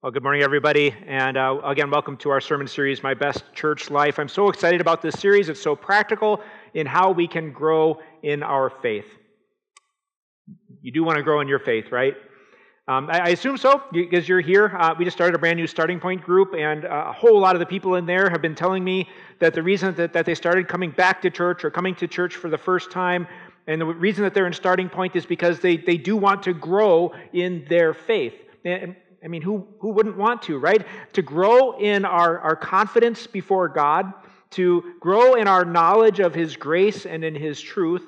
Well, good morning, everybody. And uh, again, welcome to our sermon series, My Best Church Life. I'm so excited about this series. It's so practical in how we can grow in our faith. You do want to grow in your faith, right? Um, I, I, assume so, because you're here. Uh, we just started a brand new starting point group, and uh, a whole lot of the people in there have been telling me that the reason that, that they started coming back to church or coming to church for the first time, and the reason that they're in starting point is because they, they do want to grow in their faith. And, I mean, who, who wouldn't want to, right? To grow in our, our confidence before God, to grow in our knowledge of His grace and in His truth,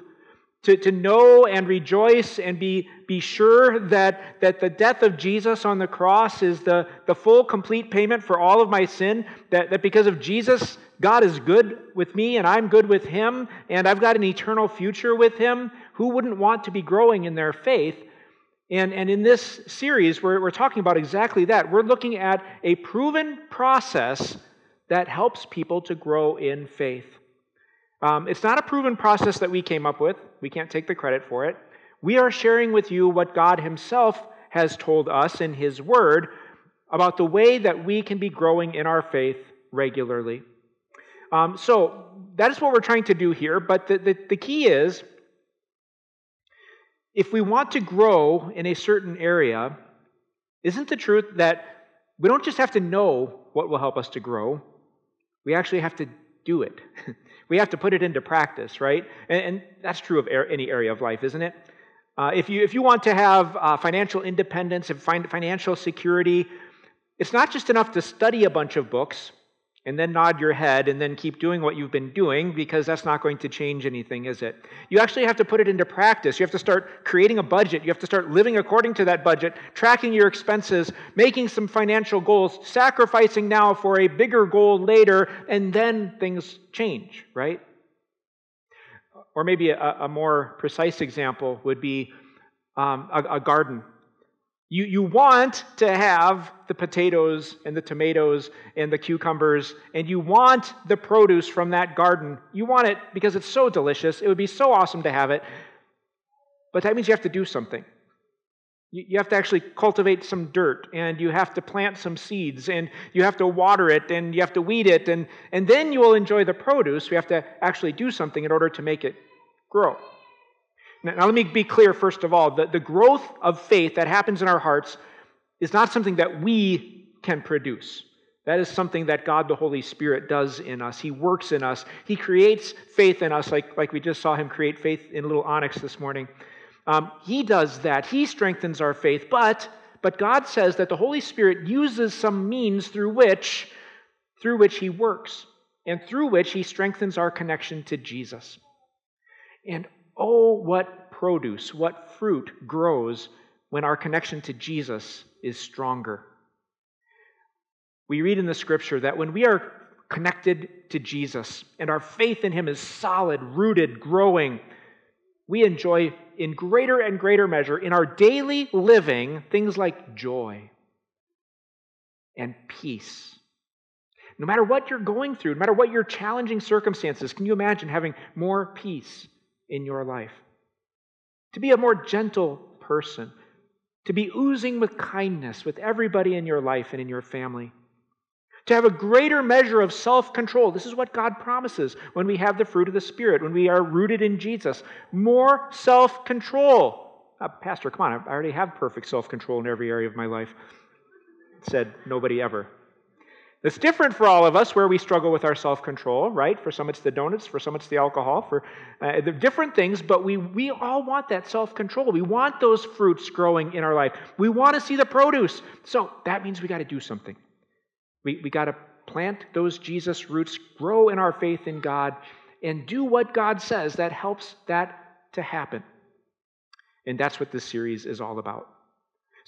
to, to know and rejoice and be, be sure that, that the death of Jesus on the cross is the, the full, complete payment for all of my sin, that, that because of Jesus, God is good with me and I'm good with Him, and I've got an eternal future with Him. Who wouldn't want to be growing in their faith? And, and in this series, we're, we're talking about exactly that. We're looking at a proven process that helps people to grow in faith. Um, it's not a proven process that we came up with, we can't take the credit for it. We are sharing with you what God Himself has told us in His Word about the way that we can be growing in our faith regularly. Um, so that is what we're trying to do here, but the, the, the key is if we want to grow in a certain area, isn't the truth that we don't just have to know what will help us to grow, we actually have to do it. we have to put it into practice, right? And, and that's true of any area of life, isn't it? Uh, if, you, if you want to have uh, financial independence and financial security, it's not just enough to study a bunch of books and then nod your head and then keep doing what you've been doing because that's not going to change anything, is it? You actually have to put it into practice. You have to start creating a budget. You have to start living according to that budget, tracking your expenses, making some financial goals, sacrificing now for a bigger goal later, and then things change, right? Or maybe a, a more precise example would be um, a, a garden you, you want to have the potatoes and the tomatoes and the cucumbers, and you want the produce from that garden. You want it because it's so delicious. It would be so awesome to have it. But that means you have to do something. You, have to actually cultivate some dirt, and you have to plant some seeds, and you have to water it, and you have to weed it, and, and then you will enjoy the produce. We have to actually do something in order to make it grow. Now, let me be clear, first of all. The, the growth of faith that happens in our hearts is not something that we can produce. That is something that God the Holy Spirit does in us. He works in us. He creates faith in us, like, like we just saw him create faith in little Onyx this morning. Um, he does that. He strengthens our faith. But, but God says that the Holy Spirit uses some means through which, through which He works and through which He strengthens our connection to Jesus. And Oh, what produce, what fruit grows when our connection to Jesus is stronger. We read in the scripture that when we are connected to Jesus and our faith in Him is solid, rooted, growing, we enjoy in greater and greater measure in our daily living things like joy and peace. No matter what you're going through, no matter what your challenging circumstances, can you imagine having more peace in your life. To be a more gentle person. To be oozing with kindness with everybody in your life and in your family. To have a greater measure of self control. This is what God promises when we have the fruit of the Spirit, when we are rooted in Jesus. More self control. Uh, Pastor, come on, I already have perfect self control in every area of my life. Said nobody ever. It's different for all of us where we struggle with our self control, right? For some it's the donuts, for some it's the alcohol, for uh, the different things, but we, we all want that self control. We want those fruits growing in our life. We want to see the produce. So that means we got to do something. We, we got to plant those Jesus roots, grow in our faith in God, and do what God says that helps that to happen. And that's what this series is all about.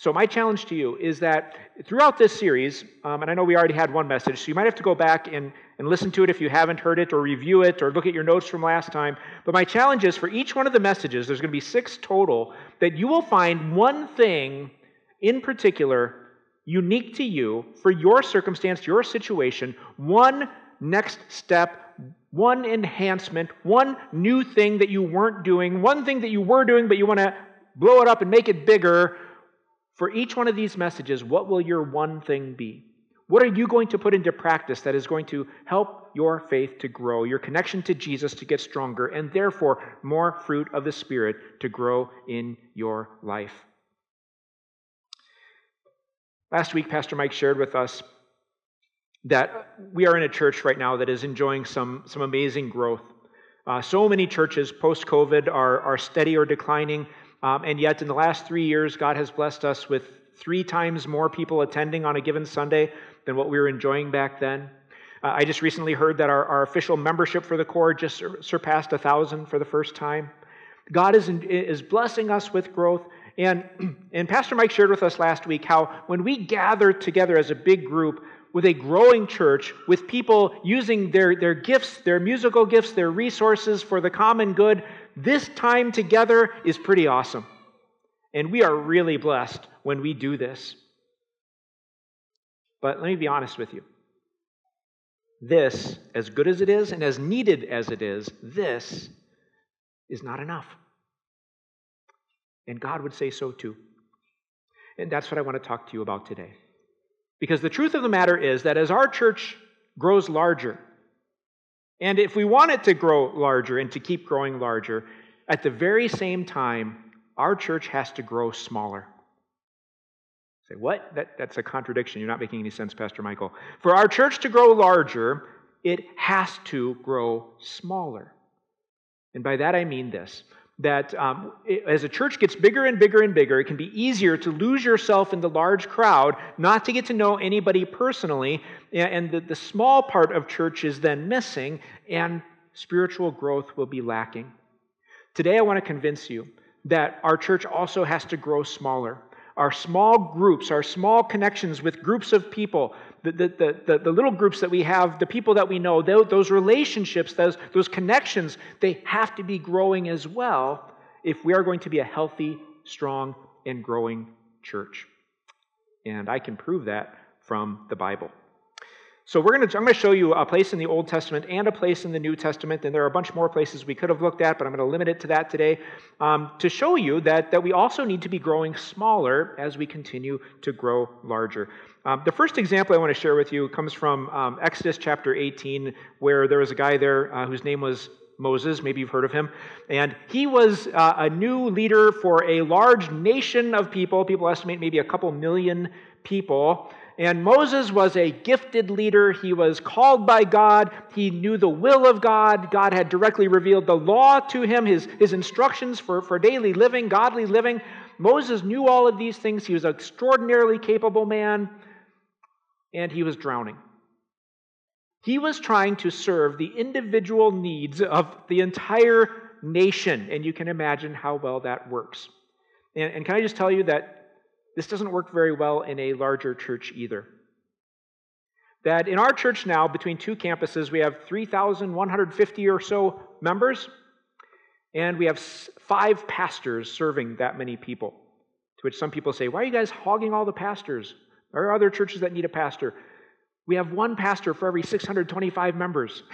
So, my challenge to you is that throughout this series, um, and I know we already had one message, so you might have to go back and, and listen to it if you haven't heard it, or review it, or look at your notes from last time. But my challenge is for each one of the messages, there's going to be six total, that you will find one thing in particular unique to you for your circumstance, your situation, one next step, one enhancement, one new thing that you weren't doing, one thing that you were doing, but you want to blow it up and make it bigger For each one of these messages, what will your one thing be? What are you going to put into practice that is going to help your faith to grow, your connection to Jesus to get stronger, and therefore more fruit of the Spirit to grow in your life? Last week, Pastor Mike shared with us that we are in a church right now that is enjoying some, some amazing growth. Uh, so many churches post COVID are, are steady or declining, um, and yet in the last three years, God has blessed us with three times more people attending on a given Sunday than what we were enjoying back then. Uh, I just recently heard that our, our official membership for the core just sur- surpassed a thousand for the first time. God is, in, is blessing us with growth. And, and Pastor Mike shared with us last week how when we gather together as a big group, with a growing church, with people using their, their gifts, their musical gifts, their resources for the common good, this time together is pretty awesome. And we are really blessed when we do this. But let me be honest with you. This, as good as it is and as needed as it is, this is not enough. And God would say so too. And that's what I want to talk to you about today. Because the truth of the matter is that as our church grows larger, and if we want it to grow larger and to keep growing larger, at the very same time, our church has to grow smaller. Say, what? That, that's a contradiction. You're not making any sense, Pastor Michael. For our church to grow larger, it has to grow smaller. And by that I mean this that um, as a church gets bigger and bigger and bigger, it can be easier to lose yourself in the large crowd, not to get to know anybody personally, and the, the small part of church is then missing, and spiritual growth will be lacking. Today, I want to convince you that our church also has to grow smaller. Our small groups, our small connections with groups of people, the, the, the, the, little groups that we have, the people that we know, those relationships, those, those connections, they have to be growing as well if we are going to be a healthy, strong, and growing church. And I can prove that from the Bible. So we're going to, I'm going to show you a place in the Old Testament and a place in the New Testament, and there are a bunch more places we could have looked at, but I'm going to limit it to that today um, to show you that, that we also need to be growing smaller as we continue to grow larger. Um, the first example I want to share with you comes from um, Exodus chapter 18, where there was a guy there uh, whose name was Moses. Maybe you've heard of him. And he was uh, a new leader for a large nation of people. People estimate maybe a couple million people. And Moses was a gifted leader. He was called by God. He knew the will of God. God had directly revealed the law to him, his, his instructions for, for daily living, godly living. Moses knew all of these things. He was an extraordinarily capable man and he was drowning. He was trying to serve the individual needs of the entire nation, and you can imagine how well that works. And, and, can I just tell you that this doesn't work very well in a larger church either? That in our church now, between two campuses, we have 3,150 or so members, and we have five pastors serving that many people. To which some people say, Why are you guys hogging all the pastors? There are other churches that need a pastor. We have one pastor for every 625 members.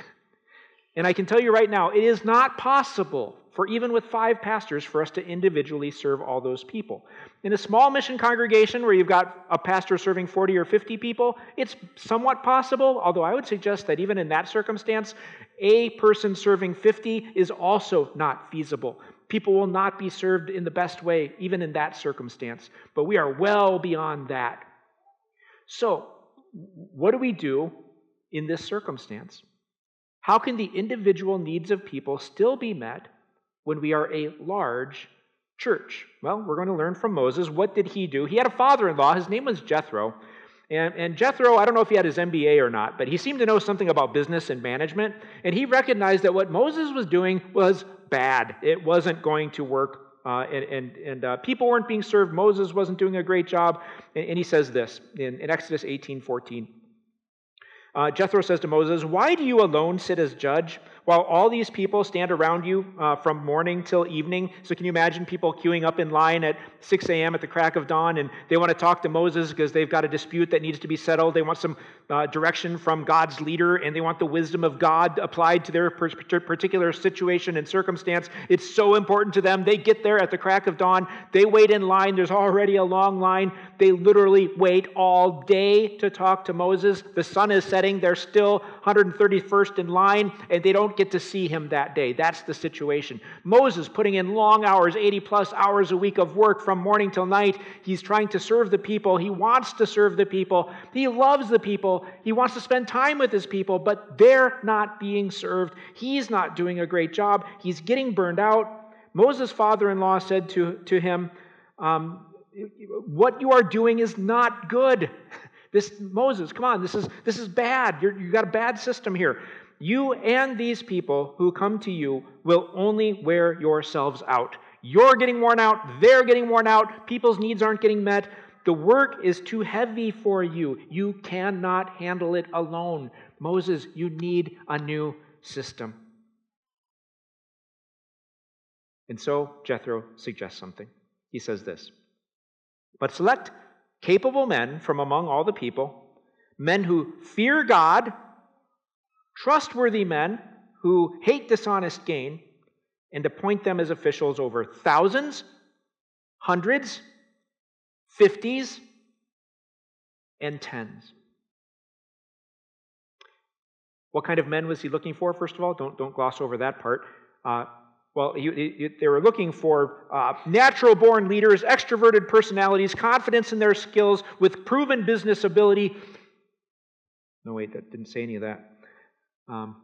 And I can tell you right now, it is not possible for even with five pastors for us to individually serve all those people. In a small mission congregation where you've got a pastor serving 40 or 50 people, it's somewhat possible, although I would suggest that even in that circumstance, a person serving 50 is also not feasible. People will not be served in the best way, even in that circumstance. But we are well beyond that. So, what do we do in this circumstance? How can the individual needs of people still be met when we are a large church? Well, we're going to learn from Moses. What did he do? He had a father in law. His name was Jethro. And, and, Jethro, I don't know if he had his MBA or not, but he seemed to know something about business and management. And he recognized that what Moses was doing was bad. It wasn't going to work uh, and and, and uh, people weren't being served. Moses wasn't doing a great job. And, and he says this in, in Exodus 18 14. Uh, Jethro says to Moses, Why do you alone sit as judge while all these people stand around you uh, from morning till evening. So, can you imagine people queuing up in line at 6 a.m. at the crack of dawn and they want to talk to Moses because they've got a dispute that needs to be settled? They want some uh, direction from God's leader and they want the wisdom of God applied to their particular situation and circumstance. It's so important to them. They get there at the crack of dawn, they wait in line. There's already a long line. They literally wait all day to talk to Moses. The sun is setting. They're still 131st in line and they don't get to see him that day. That's the situation. Moses putting in long hours, 80 plus hours a week of work from morning till night. He's trying to serve the people. He wants to serve the people. He loves the people. He wants to spend time with his people, but they're not being served. He's not doing a great job. He's getting burned out. Moses' father in law said to, to him, um, What you are doing is not good. This Moses, come on, this is this is bad. You're, you got a bad system here. You and these people who come to you will only wear yourselves out. You're getting worn out, they're getting worn out, people's needs aren't getting met. The work is too heavy for you. You cannot handle it alone. Moses, you need a new system. And so Jethro suggests something. He says this But select capable men from among all the people, men who fear God, trustworthy men who hate dishonest gain, and appoint them as officials over thousands, hundreds, fifties, and tens. What kind of men was he looking for, first of all? Don't, don't gloss over that part. Uh, well, he, he, they were looking for uh, natural born leaders, extroverted personalities, confidence in their skills, with proven business ability. No, wait, that didn't say any of that. Um,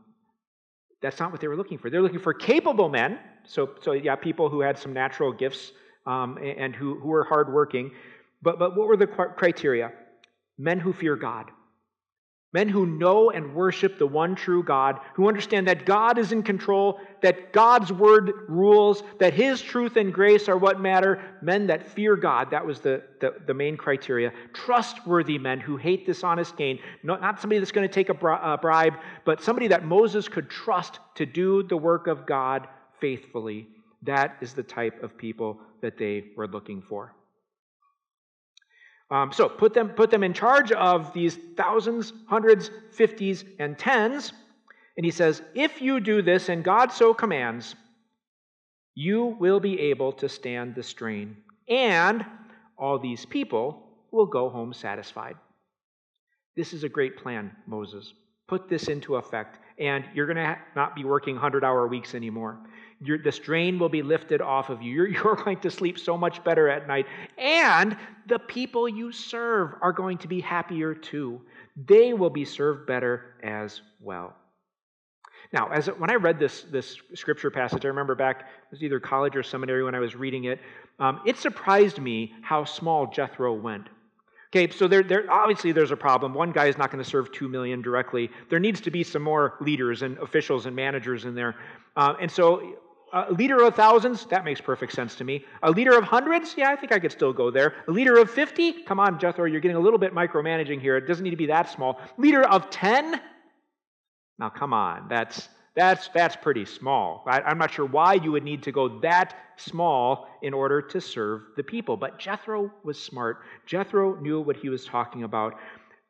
that's not what they were looking for. They're looking for capable men. So, so yeah, people who had some natural gifts um, and, and who, who were hardworking. But, but what were the criteria? Men who fear God. Men who know and worship the one true God, who understand that God is in control, that God's word rules, that his truth and grace are what matter. Men that fear God, that was the, the, the main criteria. Trustworthy men who hate dishonest gain, not, not somebody that's going to take a bribe, but somebody that Moses could trust to do the work of God faithfully. That is the type of people that they were looking for. Um, so put them, put them in charge of these thousands, hundreds, fifties, and tens. And he says, If you do this, and God so commands, you will be able to stand the strain, and all these people will go home satisfied. This is a great plan, Moses. Put this into effect, and you're going to not be working 100 hour weeks anymore the strain will be lifted off of you. You're, you're going to sleep so much better at night. And the people you serve are going to be happier too. They will be served better as well. Now, as when I read this, this scripture passage, I remember back, it was either college or seminary when I was reading it, um, it surprised me how small Jethro went. Okay, so there, there, obviously there's a problem. One guy is not going to serve two million directly. There needs to be some more leaders and officials and managers in there. Uh, and so a leader of thousands, that makes perfect sense to me. A leader of hundreds, yeah, I think I could still go there. A leader of 50, come on, Jethro, you're getting a little bit micromanaging here. It doesn't need to be that small. Leader of 10, now come on, that's, that's, that's pretty small. I, I'm not sure why you would need to go that small in order to serve the people. But Jethro was smart. Jethro knew what he was talking about.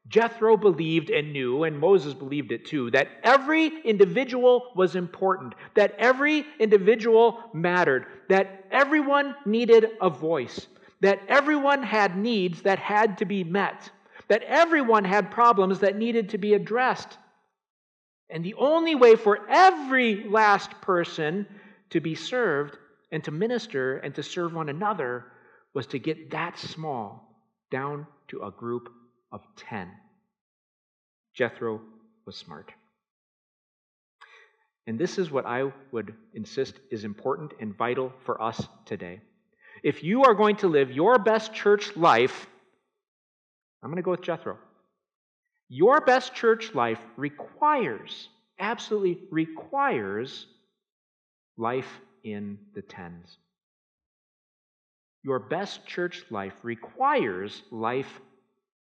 Jethro believed and knew, and Moses believed it too, that every individual was important, that every individual mattered, that everyone needed a voice, that everyone had needs that had to be met, that everyone had problems that needed to be addressed. And the only way for every last person to be served and to minister and to serve one another was to get that small down to a group of 10. Jethro was smart. And this is what I would insist is important and vital for us today. If you are going to live your best church life, I'm going to go with Jethro. Your best church life requires, absolutely requires, life in the tens. Your best church life requires life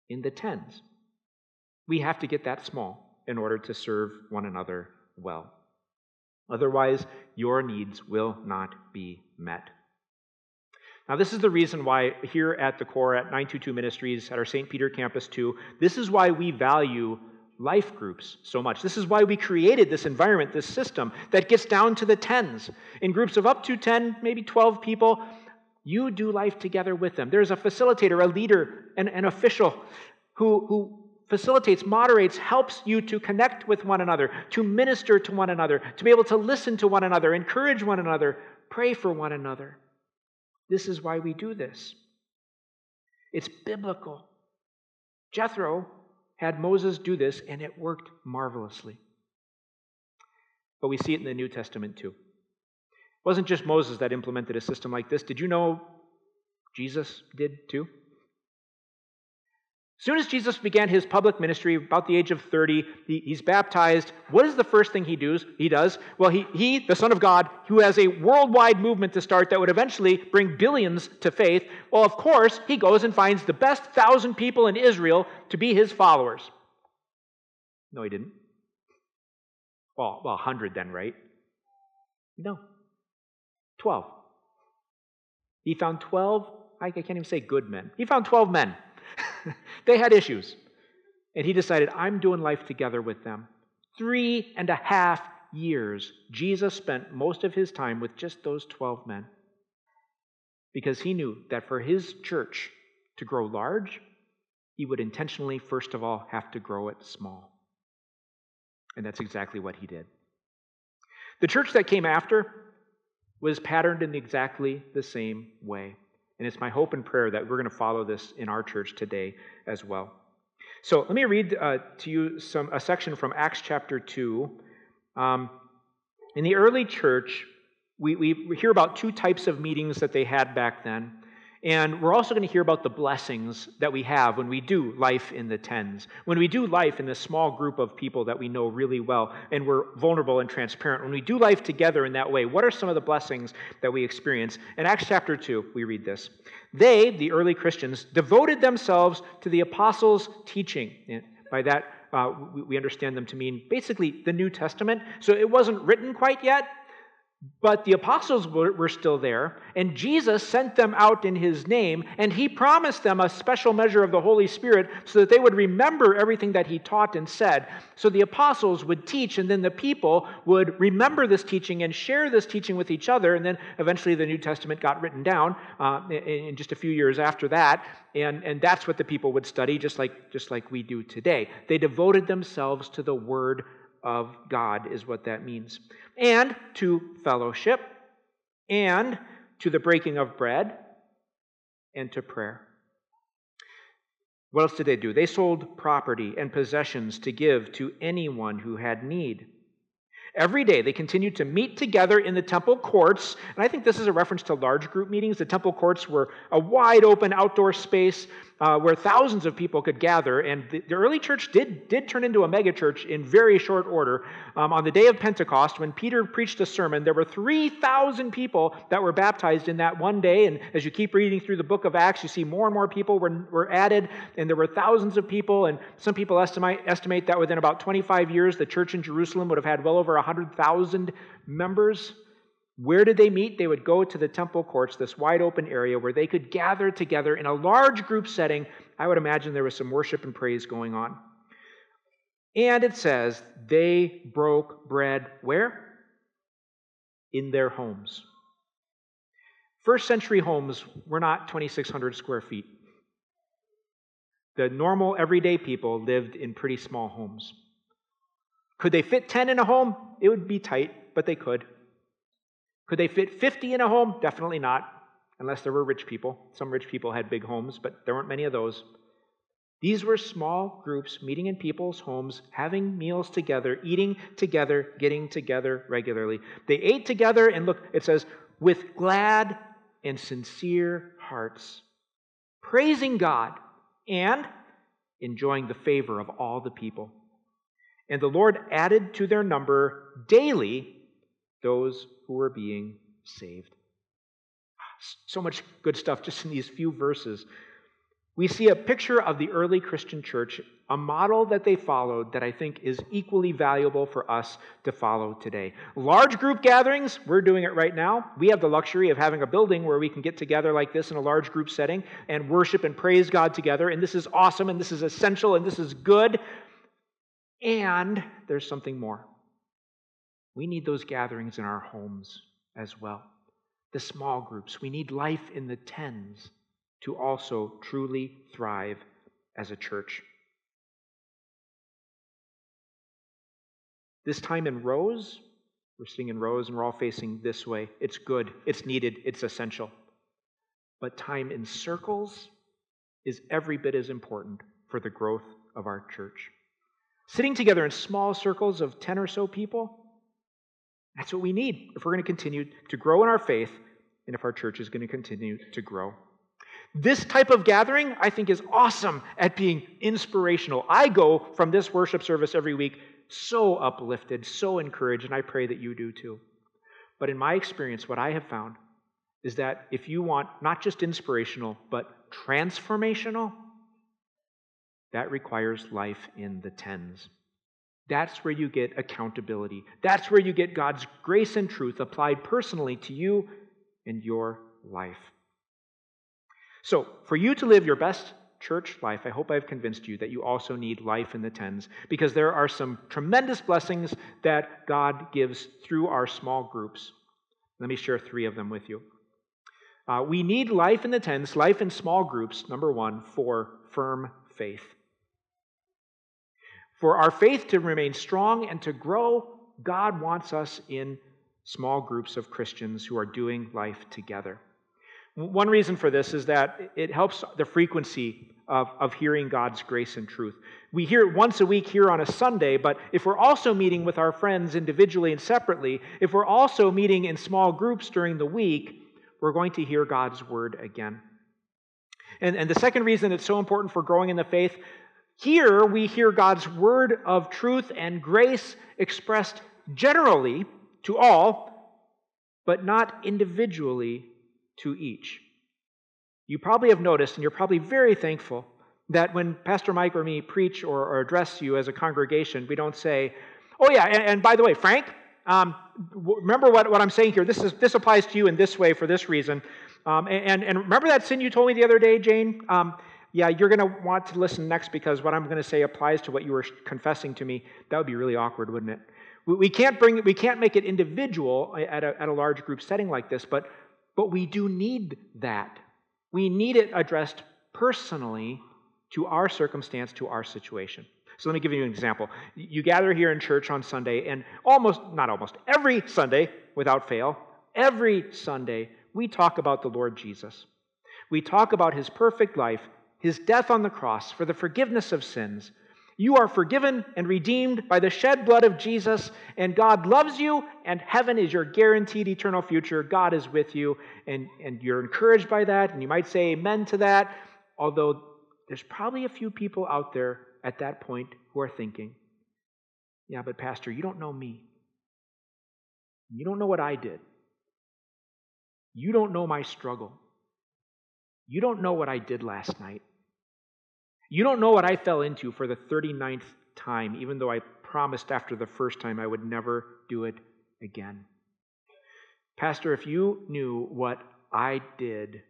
in the tens. We have to get that small in order to serve one another well. Otherwise, your needs will not be met. Now, this is the reason why here at the core at 922 Ministries, at our St. Peter campus too, this is why we value life groups so much. This is why we created this environment, this system that gets down to the tens. In groups of up to 10, maybe 12 people, you do life together with them. There's a facilitator, a leader, an, an official who, who facilitates, moderates, helps you to connect with one another, to minister to one another, to be able to listen to one another, encourage one another, pray for one another. This is why we do this. It's biblical. Jethro had Moses do this, and it worked marvelously. But we see it in the New Testament too. It wasn't just Moses that implemented a system like this. Did you know Jesus did too? Soon as Jesus began his public ministry, about the age of 30, he, he's baptized. What is the first thing he does? He does? Well, he, he, the Son of God, who has a worldwide movement to start that would eventually bring billions to faith, well, of course, he goes and finds the best thousand people in Israel to be his followers. No, he didn't. Well, well, 100 then, right? No. 12. He found 12, I can't even say good men. He found 12 men they had issues. And he decided, I'm doing life together with them. Three and a half years, Jesus spent most of his time with just those 12 men. Because he knew that for his church to grow large, he would intentionally, first of all, have to grow it small. And that's exactly what he did. The church that came after was patterned in exactly the same way. And it's my hope and prayer that we're going to follow this in our church today as well. So let me read uh, to you some, a section from Acts chapter 2. Um, in the early church, we, we hear about two types of meetings that they had back then. And we're also going to hear about the blessings that we have when we do life in the tens, when we do life in this small group of people that we know really well and we're vulnerable and transparent. When we do life together in that way, what are some of the blessings that we experience? In Acts chapter 2, we read this. They, the early Christians, devoted themselves to the apostles' teaching. And by that, uh, we understand them to mean basically the New Testament. So it wasn't written quite yet, but the apostles were, were, still there, and Jesus sent them out in his name, and he promised them a special measure of the Holy Spirit so that they would remember everything that he taught and said. So the apostles would teach, and then the people would remember this teaching and share this teaching with each other, and then eventually the New Testament got written down uh, in, in just a few years after that, and, and that's what the people would study, just like, just like we do today. They devoted themselves to the Word of God, is what that means and to fellowship, and to the breaking of bread, and to prayer. What else did they do? They sold property and possessions to give to anyone who had need. Every day they continued to meet together in the temple courts, and I think this is a reference to large group meetings. The temple courts were a wide open outdoor space uh, where thousands of people could gather. And the, the, early church did, did turn into a megachurch in very short order. Um, on the day of Pentecost, when Peter preached a sermon, there were 3,000 people that were baptized in that one day. And as you keep reading through the book of Acts, you see more and more people were, were added, and there were thousands of people. And some people estimate, estimate that within about 25 years, the church in Jerusalem would have had well over 100,000 members. Where did they meet? They would go to the temple courts, this wide open area where they could gather together in a large group setting. I would imagine there was some worship and praise going on. And it says they broke bread where? In their homes. First century homes were not 2,600 square feet. The normal, everyday people lived in pretty small homes. Could they fit 10 in a home? It would be tight, but they could. Could they fit 50 in a home? Definitely not, unless there were rich people. Some rich people had big homes, but there weren't many of those. These were small groups meeting in people's homes, having meals together, eating together, getting together regularly. They ate together, and look, it says, with glad and sincere hearts, praising God and enjoying the favor of all the people. And the Lord added to their number daily those who were being saved. So much good stuff just in these few verses. we see a picture of the early Christian church, a model that they followed that I think is equally valuable for us to follow today. Large group gatherings, we're doing it right now. We have the luxury of having a building where we can get together like this in a large group setting and worship and praise God together. And this is awesome, and this is essential, and this is good. And there's something more. We need those gatherings in our homes as well. The small groups. We need life in the tens to also truly thrive as a church. This time in rows, we're sitting in rows and we're all facing this way. It's good, it's needed, it's essential. But time in circles is every bit as important for the growth of our church. Sitting together in small circles of 10 or so people, that's what we need if we're going to continue to grow in our faith and if our church is going to continue to grow. This type of gathering, I think, is awesome at being inspirational. I go from this worship service every week so uplifted, so encouraged, and I pray that you do too. But in my experience, what I have found is that if you want not just inspirational, but transformational, that requires life in the tens. That's where you get accountability. That's where you get God's grace and truth applied personally to you and your life. So, for you to live your best church life, I hope I've convinced you that you also need life in the tens because there are some tremendous blessings that God gives through our small groups. Let me share three of them with you. Uh, we need life in the tens, life in small groups, number one, for firm faith. For our faith to remain strong and to grow, God wants us in small groups of Christians who are doing life together. One reason for this is that it helps the frequency of, of hearing God's grace and truth. We hear it once a week here on a Sunday, but if we're also meeting with our friends individually and separately, if we're also meeting in small groups during the week, we're going to hear God's word again. And, and the second reason it's so important for growing in the faith here we hear God's word of truth and grace expressed generally to all, but not individually to each. You probably have noticed, and you're probably very thankful, that when Pastor Mike or me preach or, or address you as a congregation, we don't say, oh, yeah, and, and by the way, Frank, um, remember what, what I'm saying here. This, is, this applies to you in this way for this reason. Um, and, and remember that sin you told me the other day, Jane? Um, yeah, you're going to want to listen next because what I'm going to say applies to what you were confessing to me. That would be really awkward, wouldn't it? We, can't bring, we can't make it individual eh, at a, at a large group setting like this, but but we do need that. We need it addressed personally to our circumstance, to our situation. So let me give you an example. You gather here in church on Sunday, and almost, not almost, every Sunday, without fail, every Sunday, we talk about the Lord Jesus. We talk about his perfect life, his death on the cross for the forgiveness of sins, you are forgiven and redeemed by the shed blood of Jesus, and God loves you, and heaven is your guaranteed eternal future. God is with you, and, and you're encouraged by that, and you might say amen to that, although there's probably a few people out there at that point who are thinking, yeah, but Pastor, you don't know me. You don't know what I did. You don't know my struggle. You don't know what I did last night. You don't know what I fell into for the 39th time, even though I promised after the first time I would never do it again. Pastor, if you knew what I did,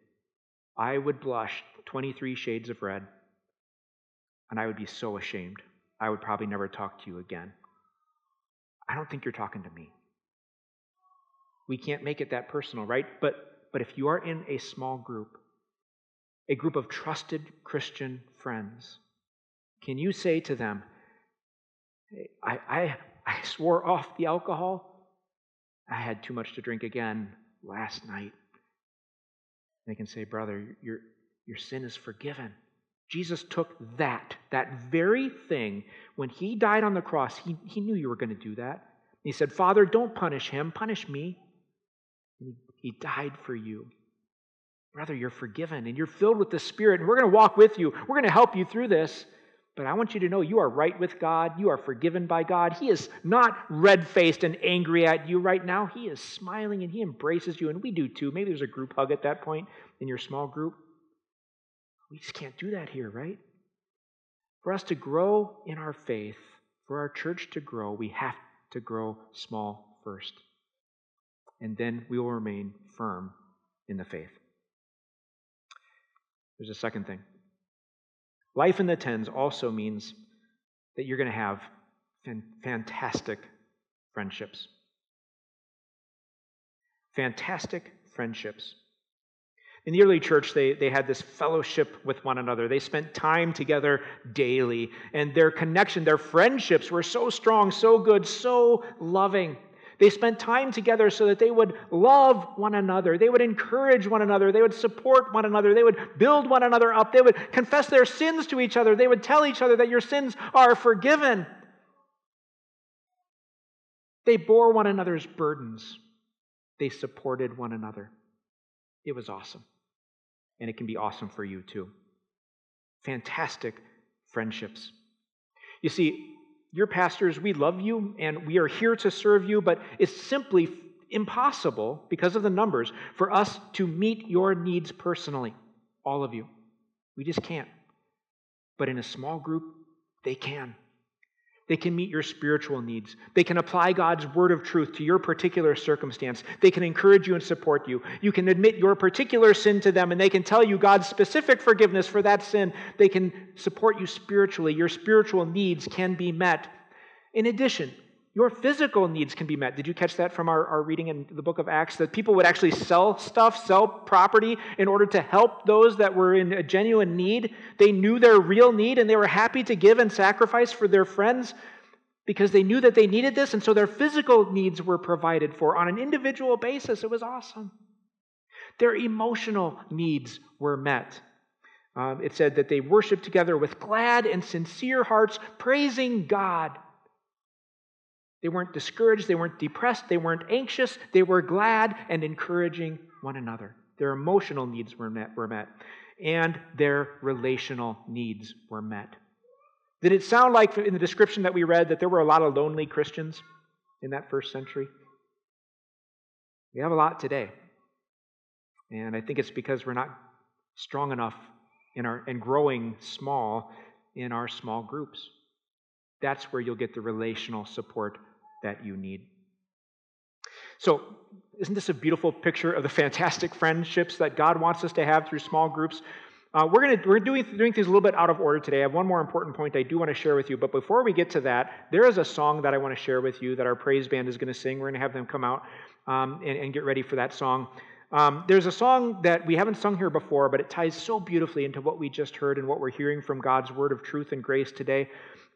I would blush 23 shades of red, and I would be so ashamed. I would probably never talk to you again. I don't think you're talking to me. We can't make it that personal, right? But, but if you are in a small group, a group of trusted Christian friends, can you say to them, I, I, I swore off the alcohol. I had too much to drink again last night. They can say, Brother, your, your sin is forgiven. Jesus took that, that very thing. When he died on the cross, he, he knew you were going to do that. He said, Father, don't punish him, punish me. He died for you. Brother, you're forgiven and you're filled with the Spirit, and we're going to walk with you. We're going to help you through this. But I want you to know you are right with God. You are forgiven by God. He is not red faced and angry at you right now. He is smiling and He embraces you, and we do too. Maybe there's a group hug at that point in your small group. We just can't do that here, right? For us to grow in our faith, for our church to grow, we have to grow small first. And then we will remain firm in the faith. There's a second thing. Life in the tens also means that you're going to have fantastic friendships. Fantastic friendships. In the early church, they, they had this fellowship with one another. They spent time together daily, and their connection, their friendships were so strong, so good, so loving. They spent time together so that they would love one another. They would encourage one another. They would support one another. They would build one another up. They would confess their sins to each other. They would tell each other that your sins are forgiven. They bore one another's burdens. They supported one another. It was awesome. And it can be awesome for you too. Fantastic friendships. You see, your pastors, we love you and we are here to serve you, but it's simply impossible because of the numbers for us to meet your needs personally, all of you. We just can't. But in a small group, they can. They can meet your spiritual needs. They can apply God's word of truth to your particular circumstance. They can encourage you and support you. You can admit your particular sin to them, and they can tell you God's specific forgiveness for that sin. They can support you spiritually. Your spiritual needs can be met. In addition, your physical needs can be met. Did you catch that from our, our reading in the book of Acts? That people would actually sell stuff, sell property in order to help those that were in a genuine need. They knew their real need and they were happy to give and sacrifice for their friends because they knew that they needed this. And so their physical needs were provided for on an individual basis. It was awesome. Their emotional needs were met. Um, it said that they worshiped together with glad and sincere hearts, praising God. They weren't discouraged, they weren't depressed, they weren't anxious, they were glad and encouraging one another. Their emotional needs were met, were met, and their relational needs were met. Did it sound like in the description that we read that there were a lot of lonely Christians in that first century? We have a lot today. And I think it's because we're not strong enough in our and growing small in our small groups. That's where you'll get the relational support that you need. So, isn't this a beautiful picture of the fantastic friendships that God wants us to have through small groups? Uh, we're to we're doing doing things a little bit out of order today. I have one more important point I do want to share with you, but before we get to that, there is a song that I want to share with you that our praise band is going to sing. We're going to have them come out um, and, and, get ready for that song. Um, there's a song that we haven't sung here before, but it ties so beautifully into what we just heard and what we're hearing from God's word of truth and grace today,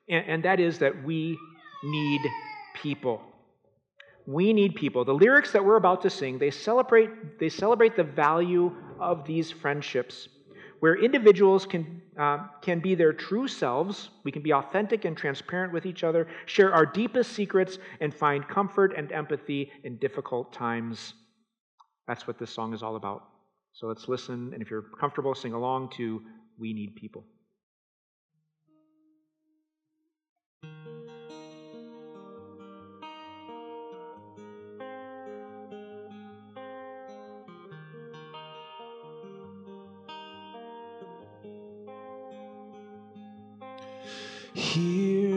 and, and that is that we need people. We need people. The lyrics that we're about to sing, they celebrate, they celebrate the value of these friendships where individuals can, uh, can be their true selves. We can be authentic and transparent with each other, share our deepest secrets, and find comfort and empathy in difficult times. That's what this song is all about. So let's listen, and if you're comfortable, sing along to We Need People.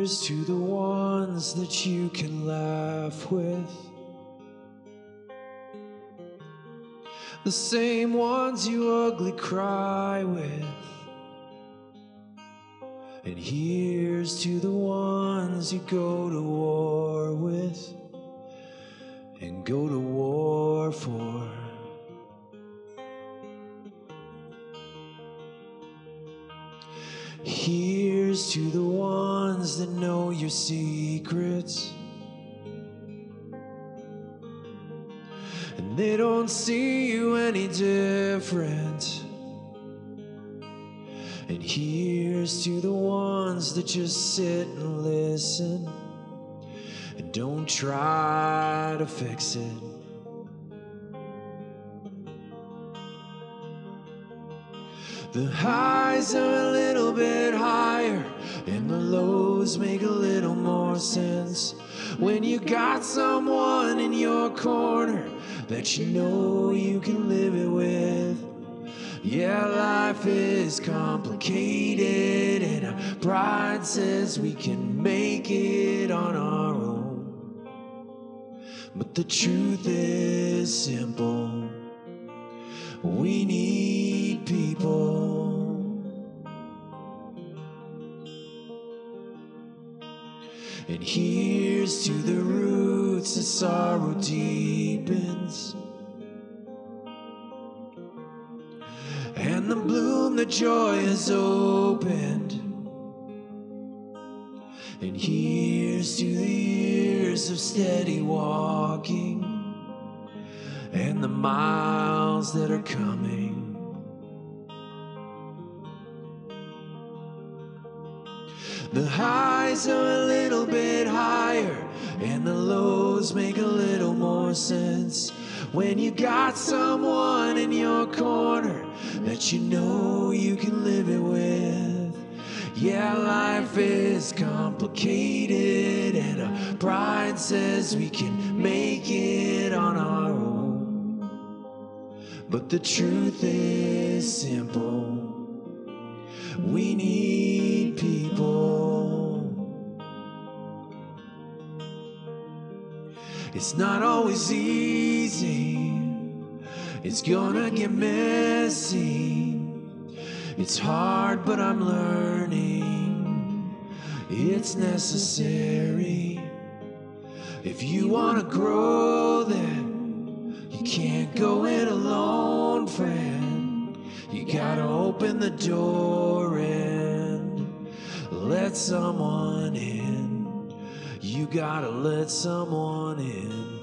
Here's to the ones that you can laugh with. The same ones you ugly cry with. And here's to the ones you go to war with and go to war for. To the ones that know your secrets. And they don't see you any different. And here's to the ones that just sit and listen and don't try to fix it. The highs are a little bit higher, and the lows make a little more sense. When you got someone in your corner that you know you can live it with, Yeah, life is complicated, and our pride says we can make it on our own. But the truth is simple we need people. And here's to the roots that sorrow deepens. And the bloom that joy has opened. And here's to the years of steady walking and the miles that are coming. The highs are a little bit higher, and the lows make a little more sense. When you got someone in your corner that you know you can live it with. Yeah, life is complicated, and our pride says we can make it on our own. But the truth is simple we need people. It's not always easy, it's gonna get messy. It's hard, but I'm learning. It's necessary. If you want to grow, then can't go it alone, friend. You gotta open the door and let someone in. You gotta let someone in.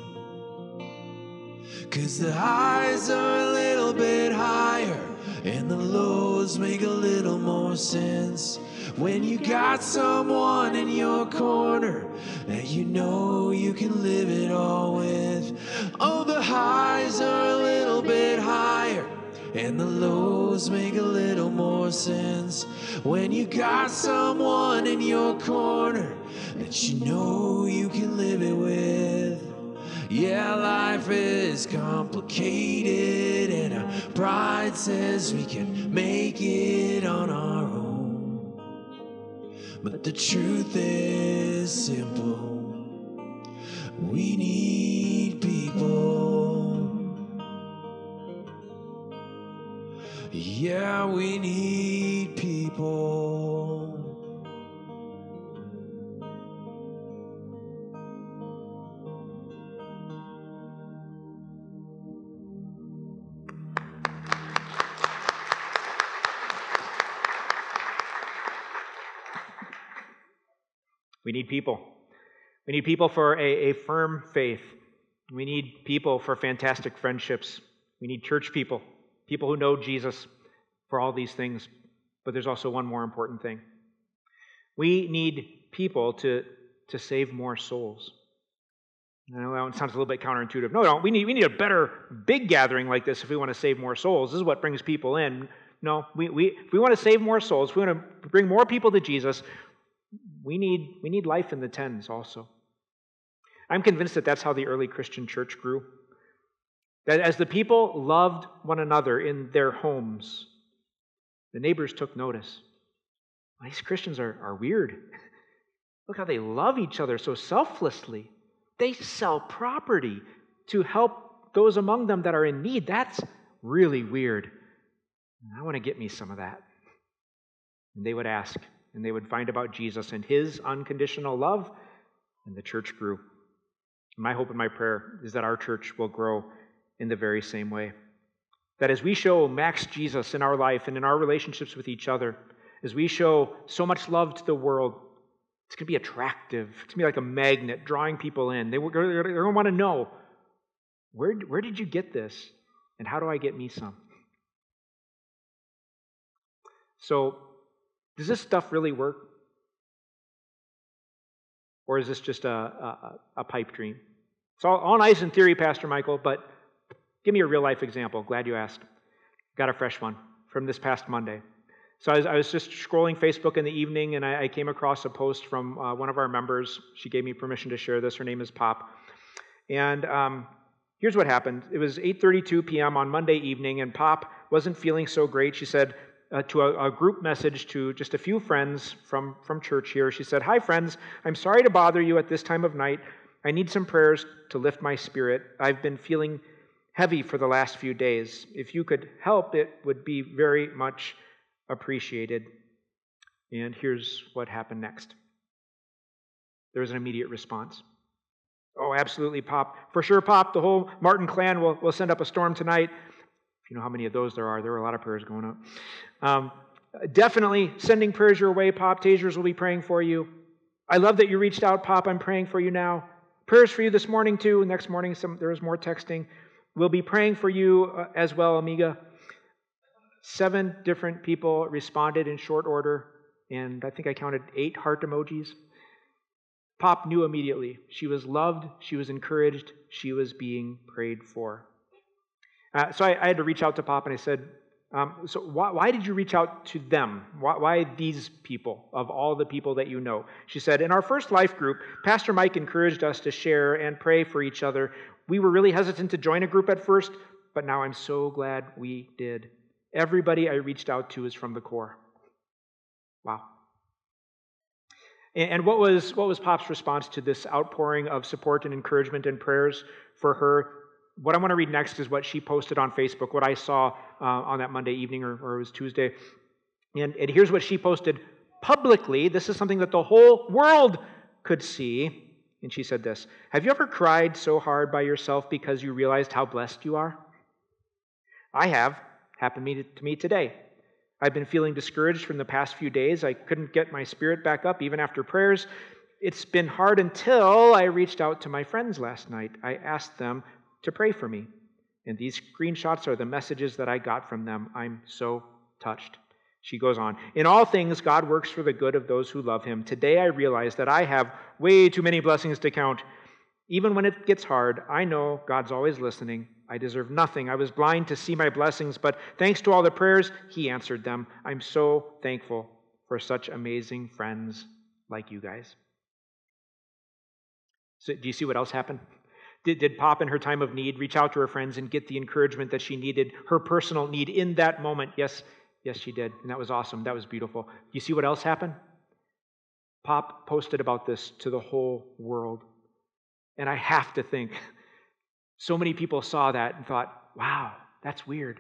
Cause the highs are a little bit higher and the lows make a little more sense when you got someone in your corner that you know you can live it all with. Oh, the highs are a little bit higher. And the lows make a little more sense when you got someone in your corner that you know you can live it with. Yeah, life is complicated, and our pride says we can make it. But the truth is simple we need people. Yeah, we need people. We need people. We need people for a, a firm faith. We need people for fantastic friendships. We need church people, people who know Jesus for all these things. But there's also one more important thing. We need people to, to save more souls. I know that sounds a little bit counterintuitive. No, no, we need, we need a better big gathering like this if we want to save more souls. This is what brings people in. No, we, we, if we want to save more souls, if we want to bring more people to Jesus, we need, we need life in the tens also. I'm convinced that that's how the early Christian church grew. That as the people loved one another in their homes, the neighbors took notice. These Christians are, are weird. Look how they love each other so selflessly. They sell property to help those among them that are in need. That's really weird. I want to get me some of that. And they would ask, and they would find about Jesus and his unconditional love, and the church grew. My hope and my prayer is that our church will grow in the very same way. That as we show Max Jesus in our life and in our relationships with each other, as we show so much love to the world, it's going to be attractive. It's going to be like a magnet drawing people in. They, are going to want to know where, where did you get this? And how do I get me some? So, does this stuff really work? Or is this just a, a, a pipe dream? It's all, all nice in theory, Pastor Michael, but give me a real life example. Glad you asked. Got a fresh one from this past Monday. So I was, I was just scrolling Facebook in the evening, and I, I came across a post from uh, one of our members. She gave me permission to share this. Her name is Pop. And um, Here's what happened. It was 8:32 p.m. on Monday evening, and Pop wasn't feeling so great. She said uh, to a, a, group message to just a few friends from, from church here. She said, "Hi friends, I'm sorry to bother you at this time of night. I need some prayers to lift my spirit. I've been feeling heavy for the last few days. If you could help, it would be very much appreciated." And here's what happened next. There was an immediate response. Oh, absolutely, Pop. For sure, Pop. The whole Martin clan will, will send up a storm tonight. If you know how many of those there are, there are a lot of prayers going up. Um, definitely sending prayers your way, Pop. Tasers will be praying for you. I love that you reached out, Pop. I'm praying for you now. Prayers for you this morning, too. Next morning, some, there was more texting. We'll be praying for you uh, as well, Amiga. Seven different people responded in short order, and I think I counted eight heart emojis. Pop knew immediately. She was loved, she was encouraged, she was being prayed for. Uh, so I, I, had to reach out to Pop and I said, um, So why, why, did you reach out to them? Why, why these people, of all the people that you know? She said, In our first life group, Pastor Mike encouraged us to share and pray for each other. We were really hesitant to join a group at first, but now I'm so glad we did. Everybody I reached out to is from the core. Wow. And what was, what was Pop's response to this outpouring of support and encouragement and prayers for her? What I want to read next is what she posted on Facebook, what I saw uh, on that Monday evening or, or it was Tuesday. And, and here's what she posted publicly. This is something that the whole world could see. And she said this Have you ever cried so hard by yourself because you realized how blessed you are? I have. Happened to me today. I've been feeling discouraged from the past few days. I couldn't get my spirit back up even after prayers. It's been hard until I reached out to my friends last night. I asked them to pray for me. And these screenshots are the messages that I got from them. I'm so touched. She goes on In all things, God works for the good of those who love him. Today I realize that I have way too many blessings to count. Even when it gets hard, I know God's always listening I deserve nothing. I was blind to see my blessings, but thanks to all the prayers, He answered them. I'm so thankful for such amazing friends like you guys. So, do you see what else happened? Did, did Pop, in her time of need, reach out to her friends and get the encouragement that she needed, her personal need in that moment? Yes, yes, she did. And that was awesome. That was beautiful. You see what else happened? Pop posted about this to the whole world. And I have to think so many people saw that and thought, wow, that's weird.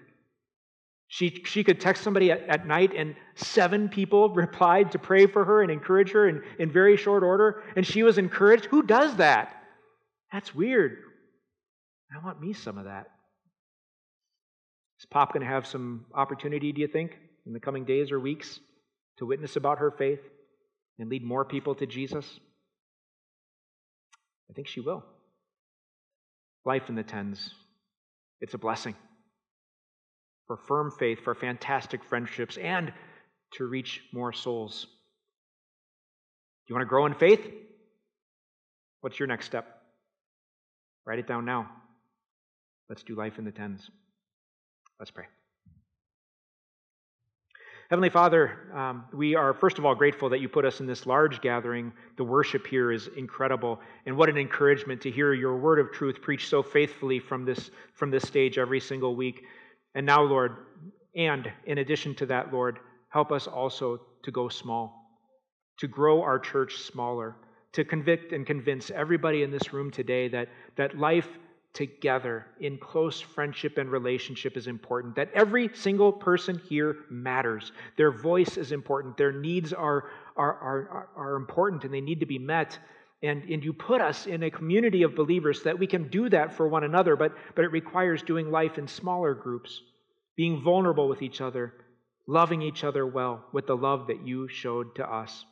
She, she could text somebody at, at night, and seven people replied to pray for her and encourage her in, in very short order, and she was encouraged. Who does that? That's weird. I want me some of that. Is Pop going to have some opportunity, do you think, in the coming days or weeks to witness about her faith and lead more people to Jesus? I think she will life in the tens. It's a blessing for firm faith, for fantastic friendships, and to reach more souls. Do you want to grow in faith? What's your next step? Write it down now. Let's do life in the tens. Let's pray. Heavenly Father, um, we are first of all grateful that you put us in this large gathering. The worship here is incredible, and what an encouragement to hear your word of truth preached so faithfully from this, from this stage every single week. And now, Lord, and in addition to that, Lord, help us also to go small, to grow our church smaller, to convict and convince everybody in this room today that, that life together in close friendship and relationship is important. That every single person here matters. Their voice is important. Their needs are, are, are, are important and they need to be met. And, and you put us in a community of believers that we can do that for one another, but, but it requires doing life in smaller groups, being vulnerable with each other, loving each other well with the love that you showed to us.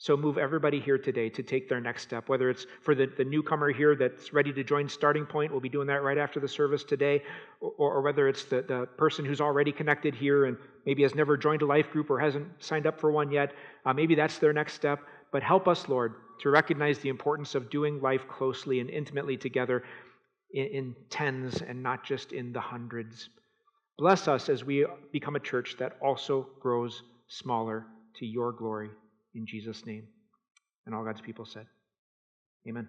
So move everybody here today to take their next step, whether it's for the, the newcomer here that's ready to join Starting Point, we'll be doing that right after the service today, or, or whether it's the, the person who's already connected here and maybe has never joined a life group or hasn't signed up for one yet. Uh, maybe that's their next step. But help us, Lord, to recognize the importance of doing life closely and intimately together in, in tens and not just in the hundreds. Bless us as we become a church that also grows smaller to your glory in Jesus' name. And all God's people said, Amen.